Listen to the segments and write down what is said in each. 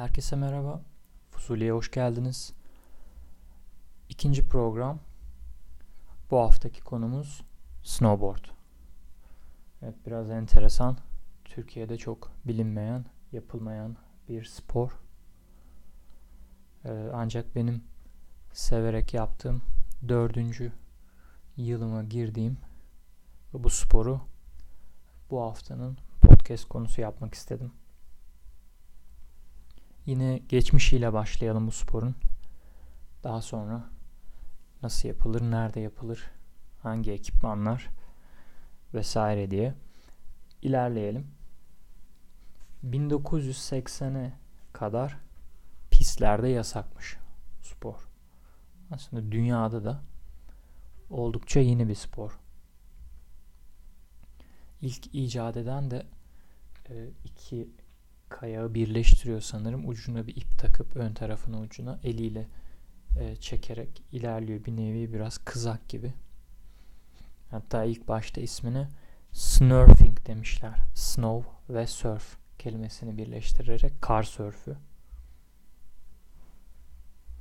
Herkese merhaba. Fusuli'ye hoş geldiniz. İkinci program. Bu haftaki konumuz snowboard. Evet biraz enteresan. Türkiye'de çok bilinmeyen, yapılmayan bir spor. Ee, ancak benim severek yaptığım dördüncü yılıma girdiğim bu sporu bu haftanın podcast konusu yapmak istedim. Yine geçmişiyle başlayalım bu sporun. Daha sonra nasıl yapılır, nerede yapılır, hangi ekipmanlar vesaire diye ilerleyelim. 1980'e kadar pistlerde yasakmış spor. Aslında dünyada da oldukça yeni bir spor. İlk icat eden de e, iki kayağı birleştiriyor sanırım. Ucuna bir ip takıp ön tarafına ucuna eliyle e, çekerek ilerliyor. Bir nevi biraz kızak gibi. Hatta ilk başta ismini snurfing demişler. Snow ve surf kelimesini birleştirerek kar sörfü.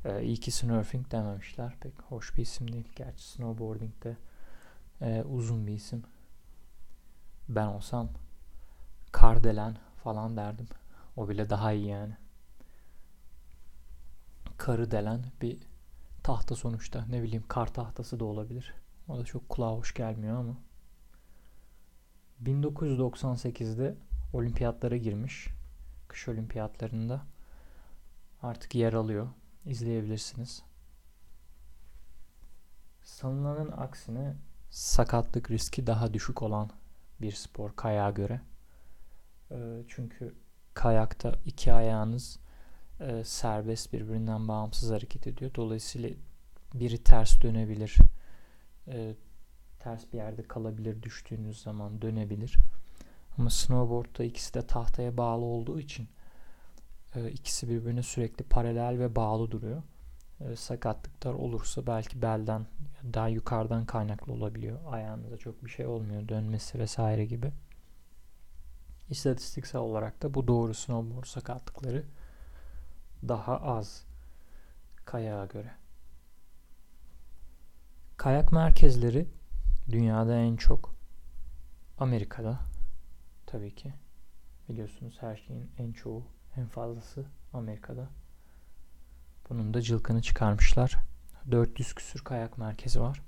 Ee, iyi ki snurfing dememişler. Pek hoş bir isim değil. Gerçi snowboarding de e, uzun bir isim. Ben olsam kardelen falan derdim. O bile daha iyi yani. Karı delen bir tahta sonuçta. Ne bileyim kar tahtası da olabilir. O da çok kulağa hoş gelmiyor ama. 1998'de olimpiyatlara girmiş. Kış olimpiyatlarında. Artık yer alıyor. İzleyebilirsiniz. Sanılanın aksine sakatlık riski daha düşük olan bir spor kayağa göre. Ee, çünkü kayakta iki ayağınız e, serbest birbirinden bağımsız hareket ediyor. Dolayısıyla biri ters dönebilir. E, ters bir yerde kalabilir düştüğünüz zaman dönebilir. Ama snowboard'da ikisi de tahtaya bağlı olduğu için e, ikisi birbirine sürekli paralel ve bağlı duruyor. E, sakatlıklar olursa belki belden daha yukarıdan kaynaklı olabiliyor. Ayağınıza çok bir şey olmuyor. Dönmesi vesaire gibi. İstatistiksel olarak da bu doğru snowboard sakatlıkları daha az kayağa göre. Kayak merkezleri dünyada en çok Amerika'da tabii ki. Biliyorsunuz her şeyin en çoğu, en fazlası Amerika'da. Bunun da cılkını çıkarmışlar. 400 küsür kayak merkezi var.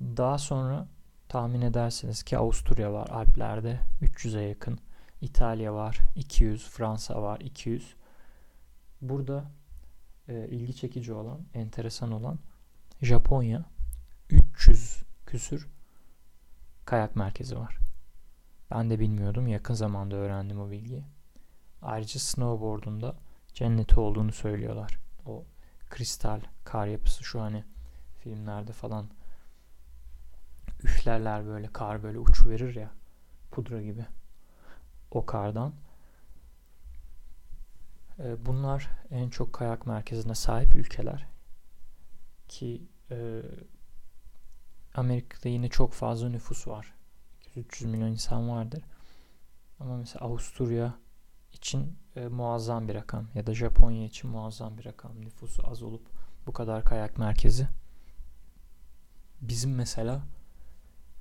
Daha sonra tahmin edersiniz ki Avusturya var Alplerde 300'e yakın. İtalya var 200, Fransa var 200. Burada e, ilgi çekici olan, enteresan olan Japonya 300 küsür kayak merkezi var. Ben de bilmiyordum. Yakın zamanda öğrendim o bilgiyi. Ayrıca snowboard'un da cenneti olduğunu söylüyorlar. O kristal kar yapısı şu hani filmlerde falan üflerler böyle kar böyle uçu verir ya pudra gibi o kardan. E, bunlar en çok kayak merkezine sahip ülkeler ki e, Amerika'da yine çok fazla nüfus var. 300 milyon insan vardır. Ama mesela Avusturya için e, muazzam bir rakam ya da Japonya için muazzam bir rakam. Nüfusu az olup bu kadar kayak merkezi. Bizim mesela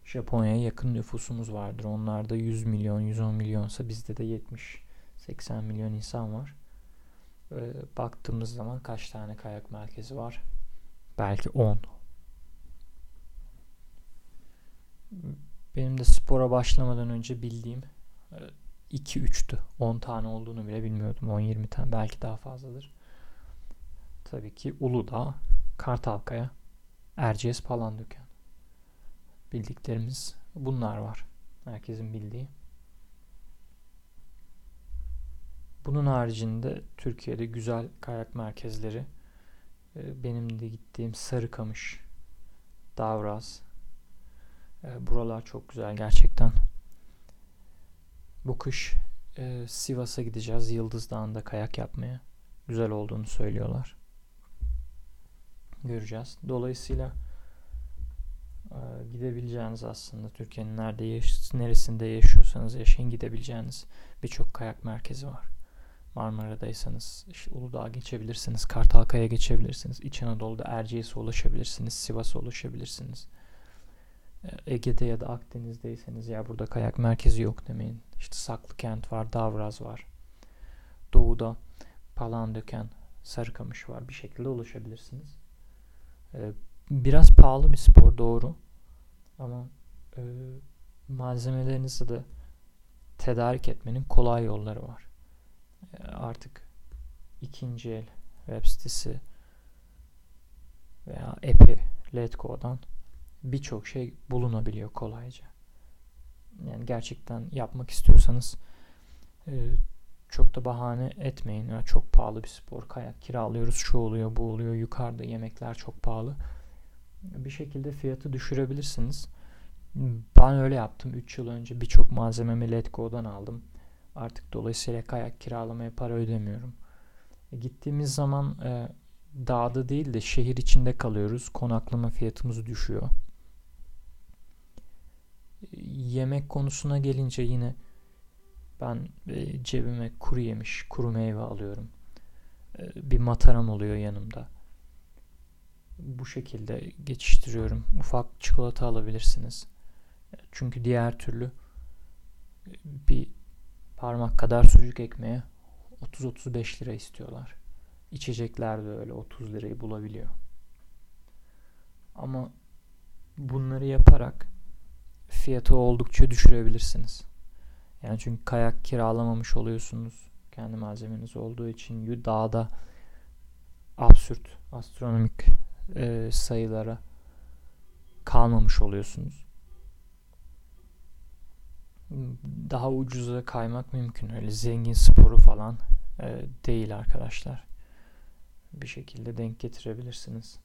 Japonya'ya yakın nüfusumuz vardır. Onlarda 100 milyon, 110 milyonsa bizde de 70-80 milyon insan var. Ee, baktığımız zaman kaç tane kayak merkezi var? Belki 10. Benim de spora başlamadan önce bildiğim 2-3'tü. E, 10 tane olduğunu bile bilmiyordum. 10-20 tane belki daha fazladır. Tabii ki Uludağ, Kartalkaya, Erciyes Palandöken bildiklerimiz bunlar var. Herkesin bildiği. Bunun haricinde Türkiye'de güzel kayak merkezleri e, benim de gittiğim Sarıkamış, Davraz. E, buralar çok güzel gerçekten. Bu kış e, Sivas'a gideceğiz. Yıldız Dağı'nda kayak yapmaya. Güzel olduğunu söylüyorlar. Göreceğiz. Dolayısıyla gidebileceğiniz aslında Türkiye'nin nerede yaş neresinde yaşıyorsanız yaşayın gidebileceğiniz birçok kayak merkezi var. Marmara'daysanız işte Uludağ'a geçebilirsiniz. Kartalkaya geçebilirsiniz. İç Anadolu'da Erciyes'e ulaşabilirsiniz. Sivas'a ulaşabilirsiniz. Ee, Ege'de ya da Akdeniz'deyseniz ya burada kayak merkezi yok demeyin. İşte Saklıkent var, Davraz var. Doğu'da Palandöken, Sarıkamış var. Bir şekilde ulaşabilirsiniz. Ee, biraz pahalı bir spor doğru. Ama e, malzemelerinizi de tedarik etmenin kolay yolları var. E, artık ikinci el web sitesi veya app'i Letgo'dan birçok şey bulunabiliyor kolayca. Yani gerçekten yapmak istiyorsanız e, çok da bahane etmeyin. Yani çok pahalı bir spor. Kayak kiralıyoruz. Şu oluyor, bu oluyor. Yukarıda yemekler çok pahalı. Bir şekilde fiyatı düşürebilirsiniz. Ben öyle yaptım. 3 yıl önce birçok malzememi Letgo'dan aldım. Artık dolayısıyla kayak kiralamaya para ödemiyorum. E, gittiğimiz zaman e, dağda değil de şehir içinde kalıyoruz. Konaklama fiyatımız düşüyor. E, yemek konusuna gelince yine ben e, cebime kuru yemiş, kuru meyve alıyorum. E, bir mataram oluyor yanımda. Bu şekilde geçiştiriyorum. Ufak çikolata alabilirsiniz. Çünkü diğer türlü bir parmak kadar sucuk ekmeğe 30-35 lira istiyorlar. İçecekler de öyle 30 lirayı bulabiliyor. Ama bunları yaparak fiyatı oldukça düşürebilirsiniz. Yani çünkü kayak kiralamamış oluyorsunuz. Kendi malzemeniz olduğu için dağda absürt, astronomik e, sayılara kalmamış oluyorsunuz daha ucuza kaymak mümkün. Öyle zengin sporu falan e, değil arkadaşlar. Bir şekilde denk getirebilirsiniz.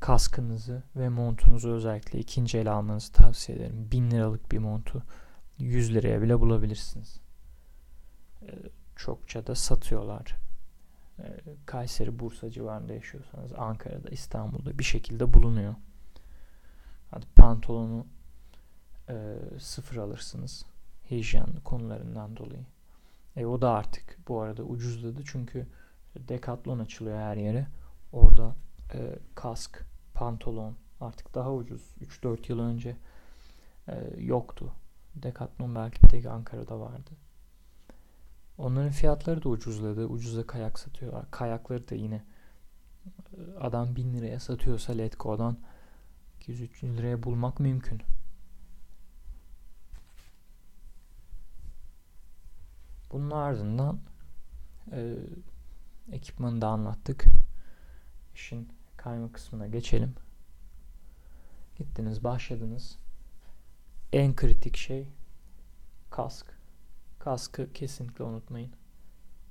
Kaskınızı ve montunuzu özellikle ikinci el almanızı tavsiye ederim. 1000 liralık bir montu 100 liraya bile bulabilirsiniz. E, çokça da satıyorlar. E, Kayseri, Bursa civarında yaşıyorsanız Ankara'da, İstanbul'da bir şekilde bulunuyor. Hadi pantolonu e, sıfır alırsınız. Hijyen konularından dolayı. E, o da artık bu arada ucuzladı çünkü Decathlon açılıyor her yere. Orada e, kask, pantolon artık daha ucuz. 3-4 yıl önce e, yoktu. Decathlon belki bir tek Ankara'da vardı. Onların fiyatları da ucuzladı. Ucuza kayak satıyorlar. Kayakları da yine e, adam 1000 liraya satıyorsa Letgo'dan 200-300 liraya bulmak mümkün. Bunun ardından e, ekipmanı da anlattık. İşin kayma kısmına geçelim. Gittiniz başladınız. En kritik şey kask. Kaskı kesinlikle unutmayın.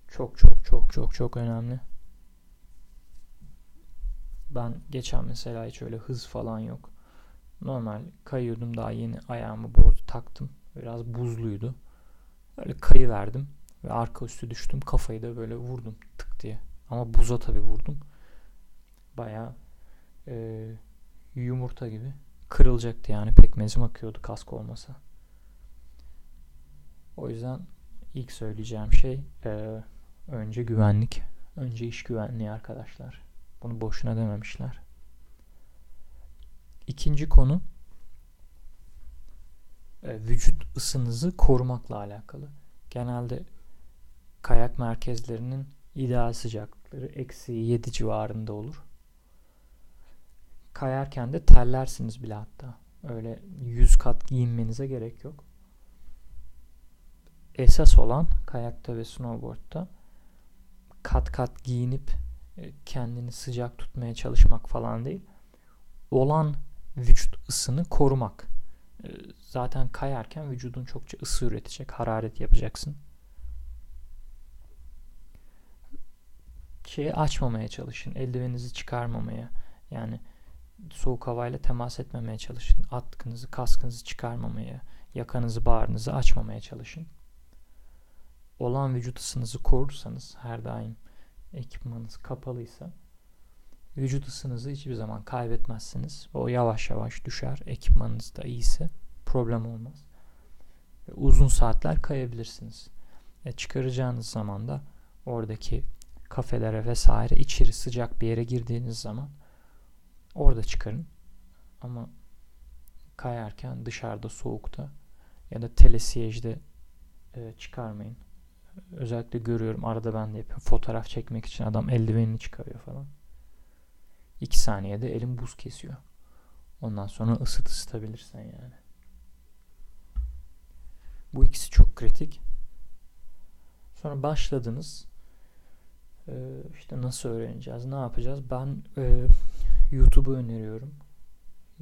Çok çok çok çok çok önemli. Ben geçen mesela hiç öyle hız falan yok. Normal kayıyordum daha yeni ayağımı board'u taktım. Biraz buzluydu. Böyle kayı verdim ve arka üstü düştüm. Kafayı da böyle vurdum tık diye. Ama buza tabi vurdum. Baya e, yumurta gibi kırılacaktı yani pekmezim akıyordu kask olmasa. O yüzden ilk söyleyeceğim şey e, önce güvenlik. Önce iş güvenliği arkadaşlar. Bunu boşuna dememişler. İkinci konu e, vücut ısınızı korumakla alakalı. Genelde kayak merkezlerinin ideal sıcaklıkları eksi 7 civarında olur. Kayarken de terlersiniz bile hatta. Öyle 100 kat giyinmenize gerek yok. Esas olan kayakta ve snowboardta kat kat giyinip e, kendini sıcak tutmaya çalışmak falan değil. Olan vücut ısını korumak. E, zaten kayarken vücudun çokça ısı üretecek, hararet yapacaksın. Şeyi açmamaya çalışın, eldiveninizi çıkarmamaya. Yani soğuk havayla temas etmemeye çalışın. Atkınızı, kaskınızı çıkarmamaya, yakanızı, bağrınızı açmamaya çalışın. Olan vücut ısınızı korursanız her daim ekipmanınız kapalıysa vücut ısınızı hiçbir zaman kaybetmezsiniz. O yavaş yavaş düşer. Ekipmanınız da iyiyse problem olmaz. Ve uzun saatler kayabilirsiniz. E çıkaracağınız zaman da oradaki kafelere vesaire içeri sıcak bir yere girdiğiniz zaman orada çıkarın. Ama kayarken dışarıda soğukta ya da telesiyejde e, çıkarmayın. Özellikle görüyorum arada ben de yapıyorum. Fotoğraf çekmek için adam eldivenini çıkarıyor falan. 2 saniyede elim buz kesiyor. Ondan sonra ısıt ısıtabilirsen yani. Bu ikisi çok kritik. Sonra başladınız. Ee, işte nasıl öğreneceğiz, ne yapacağız? Ben e, YouTube'u öneriyorum.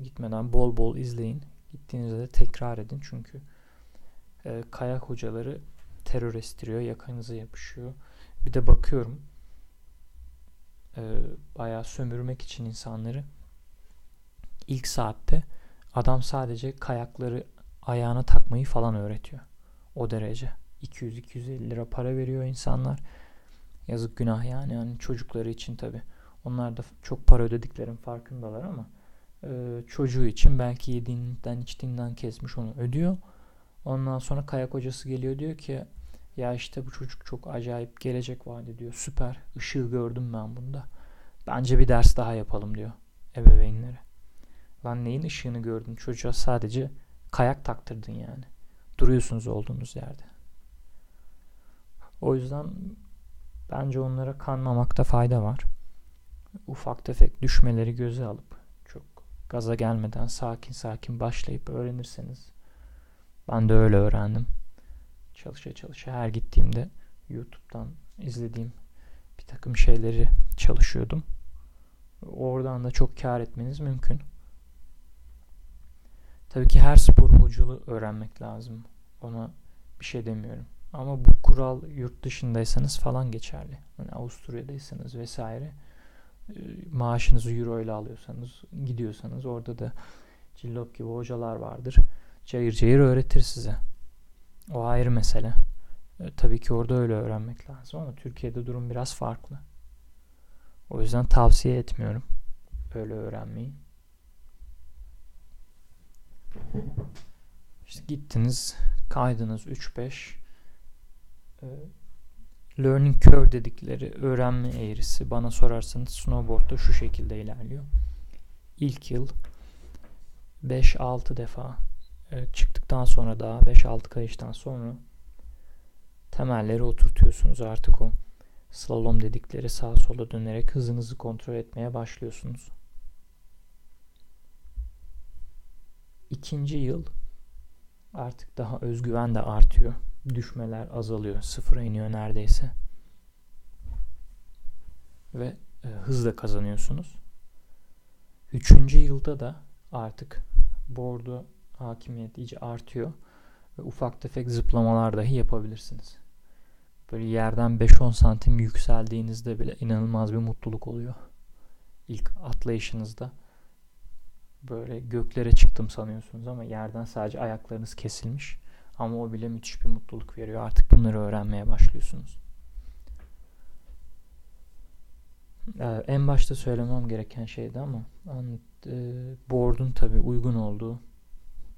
Gitmeden bol bol izleyin. Gittiğinizde de tekrar edin çünkü e, kayak hocaları terör estiriyor, yakanıza yapışıyor. Bir de bakıyorum e, bayağı sömürmek için insanları ilk saatte adam sadece kayakları ayağına takmayı falan öğretiyor. O derece. 200-250 lira para veriyor insanlar. Yazık günah yani. yani çocukları için tabi. Onlar da çok para ödediklerin farkındalar ama e, çocuğu için belki yediğinden içtiğinden kesmiş onu ödüyor. Ondan sonra kayak hocası geliyor diyor ki ya işte bu çocuk çok acayip gelecek vaat ediyor. Süper. Işığı gördüm ben bunda. Bence bir ders daha yapalım diyor ebeveynlere. Lan neyin ışığını gördün? Çocuğa sadece kayak taktırdın yani. Duruyorsunuz olduğunuz yerde. O yüzden bence onlara kanmamakta fayda var. Ufak tefek düşmeleri göze alıp çok gaza gelmeden sakin sakin başlayıp öğrenirseniz ben de öyle öğrendim. Çalışa çalışa her gittiğimde YouTube'dan izlediğim bir takım şeyleri çalışıyordum. Oradan da çok kar etmeniz mümkün. Tabii ki her spor hocalığı öğrenmek lazım. Ona bir şey demiyorum. Ama bu kural yurt dışındaysanız falan geçerli. Yani Avusturya'daysanız vesaire e, maaşınızı euro ile alıyorsanız gidiyorsanız orada da cillop gibi hocalar vardır. Cayır cayır öğretir size. O ayrı mesele. E, tabii ki orada öyle öğrenmek lazım ama Türkiye'de durum biraz farklı. O yüzden tavsiye etmiyorum öyle öğrenmeyi. İşte gittiniz, kaydınız 3-5 e, learning curve dedikleri öğrenme eğrisi bana sorarsanız snowboard'da şu şekilde ilerliyor. İlk yıl 5-6 defa çıktıktan sonra daha 5-6 kayıştan sonra temelleri oturtuyorsunuz artık o slalom dedikleri sağa sola dönerek hızınızı kontrol etmeye başlıyorsunuz. İkinci yıl artık daha özgüven de artıyor. Düşmeler azalıyor. Sıfıra iniyor neredeyse. Ve e, hız kazanıyorsunuz. Üçüncü yılda da artık board'u hakimiyet iyice artıyor. Ve ufak tefek zıplamalar dahi yapabilirsiniz. Böyle yerden 5-10 santim yükseldiğinizde bile inanılmaz bir mutluluk oluyor. İlk atlayışınızda böyle göklere çıktım sanıyorsunuz ama yerden sadece ayaklarınız kesilmiş. Ama o bile müthiş bir mutluluk veriyor. Artık bunları öğrenmeye başlıyorsunuz. Ee, en başta söylemem gereken şeydi ama e, board'un tabi uygun olduğu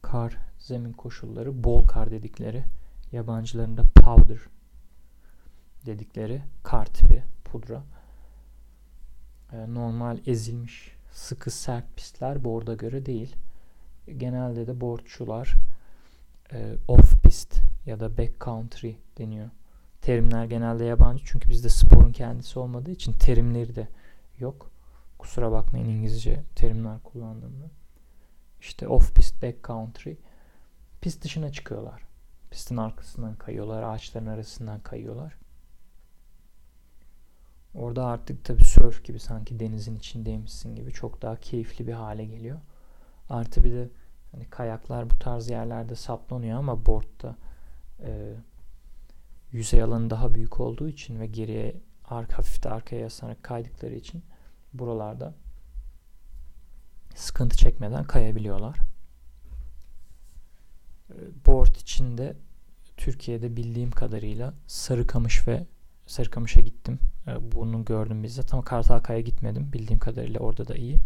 kar zemin koşulları bol kar dedikleri yabancıların da powder dedikleri kar tipi pudra ee, normal ezilmiş sıkı sert pistler board'a göre değil. Genelde de boardçular e, off pist ya da back country deniyor. Terimler genelde yabancı çünkü bizde sporun kendisi olmadığı için terimleri de yok. Kusura bakmayın İngilizce terimler kullandığımda. İşte off pist, back country. Pist dışına çıkıyorlar. Pistin arkasından kayıyorlar, ağaçların arasından kayıyorlar. Orada artık tabii surf gibi sanki denizin içindeymişsin gibi çok daha keyifli bir hale geliyor. Artı bir de hani kayaklar bu tarz yerlerde saplanıyor ama boardta e, yüzey alanı daha büyük olduğu için ve geriye arka hafif de arkaya yaslanarak kaydıkları için buralarda sıkıntı çekmeden kayabiliyorlar. E, board içinde Türkiye'de bildiğim kadarıyla Sarıkamış ve Sarıkamış'a gittim. E, bunu gördüm bizzat ama Kartalkaya gitmedim. Bildiğim kadarıyla orada da iyi.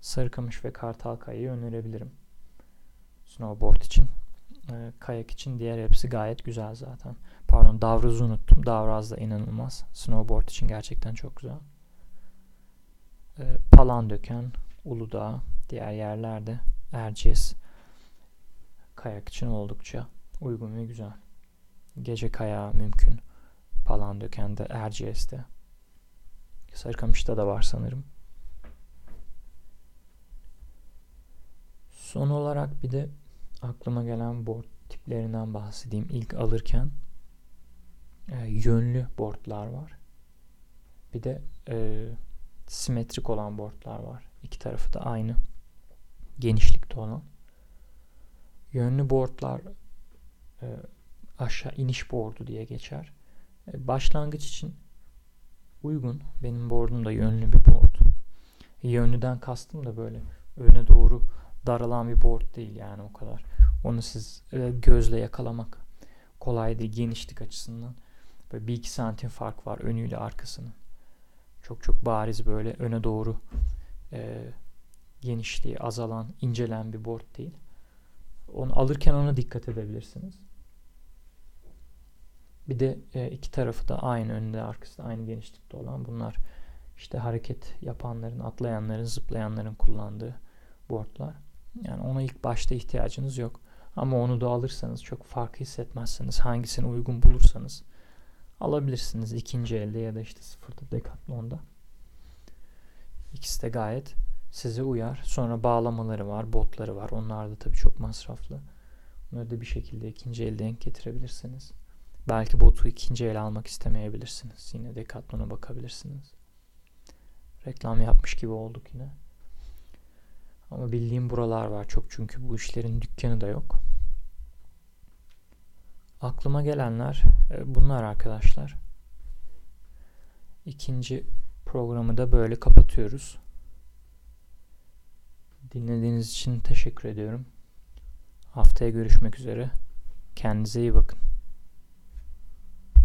Sarıkamış ve Kartalkaya'yı önerebilirim. Snowboard için. e, kayak için diğer hepsi gayet güzel zaten. Pardon Davraz'ı unuttum. Davraz da inanılmaz. Snowboard için gerçekten çok güzel. Palandöken, Uludağ, diğer yerlerde Erciyes kayak için oldukça uygun ve güzel. Gece kayağı mümkün. Palandöken'de, Erciyes'te. Sarıkamış'ta da var sanırım. Son olarak bir de aklıma gelen board tiplerinden bahsedeyim. İlk alırken e, yönlü boardlar var. Bir de e, simetrik olan boardlar var. İki tarafı da aynı genişlikte olan. Yönlü boardlar e, aşağı iniş boardu diye geçer. E, başlangıç için uygun. Benim boardum da yönlü bir board. Yönlüden kastım da böyle öne doğru daralan bir board değil yani o kadar. Onu siz e, gözle yakalamak kolay değil genişlik açısından. Böyle bir iki santim fark var önüyle arkasının. Çok çok bariz böyle öne doğru e, genişliği azalan, incelen bir board değil. Onu alırken ona dikkat edebilirsiniz. Bir de e, iki tarafı da aynı önünde arkası da aynı genişlikte olan bunlar işte hareket yapanların, atlayanların, zıplayanların kullandığı boardlar. Yani ona ilk başta ihtiyacınız yok. Ama onu da alırsanız çok fark hissetmezseniz hangisini uygun bulursanız alabilirsiniz ikinci elde ya da işte sıfırda Decathlon'da. İkisi de gayet size uyar. Sonra bağlamaları var, botları var. Onlar da tabii çok masraflı. Bunları da bir şekilde ikinci el denk getirebilirsiniz. Belki botu ikinci el almak istemeyebilirsiniz. Yine Decathlon'a bakabilirsiniz. Reklam yapmış gibi olduk yine. Ama bildiğim buralar var çok çünkü bu işlerin dükkanı da yok. Aklıma gelenler e, bunlar arkadaşlar. İkinci programı da böyle kapatıyoruz. Dinlediğiniz için teşekkür ediyorum. Haftaya görüşmek üzere. Kendinize iyi bakın.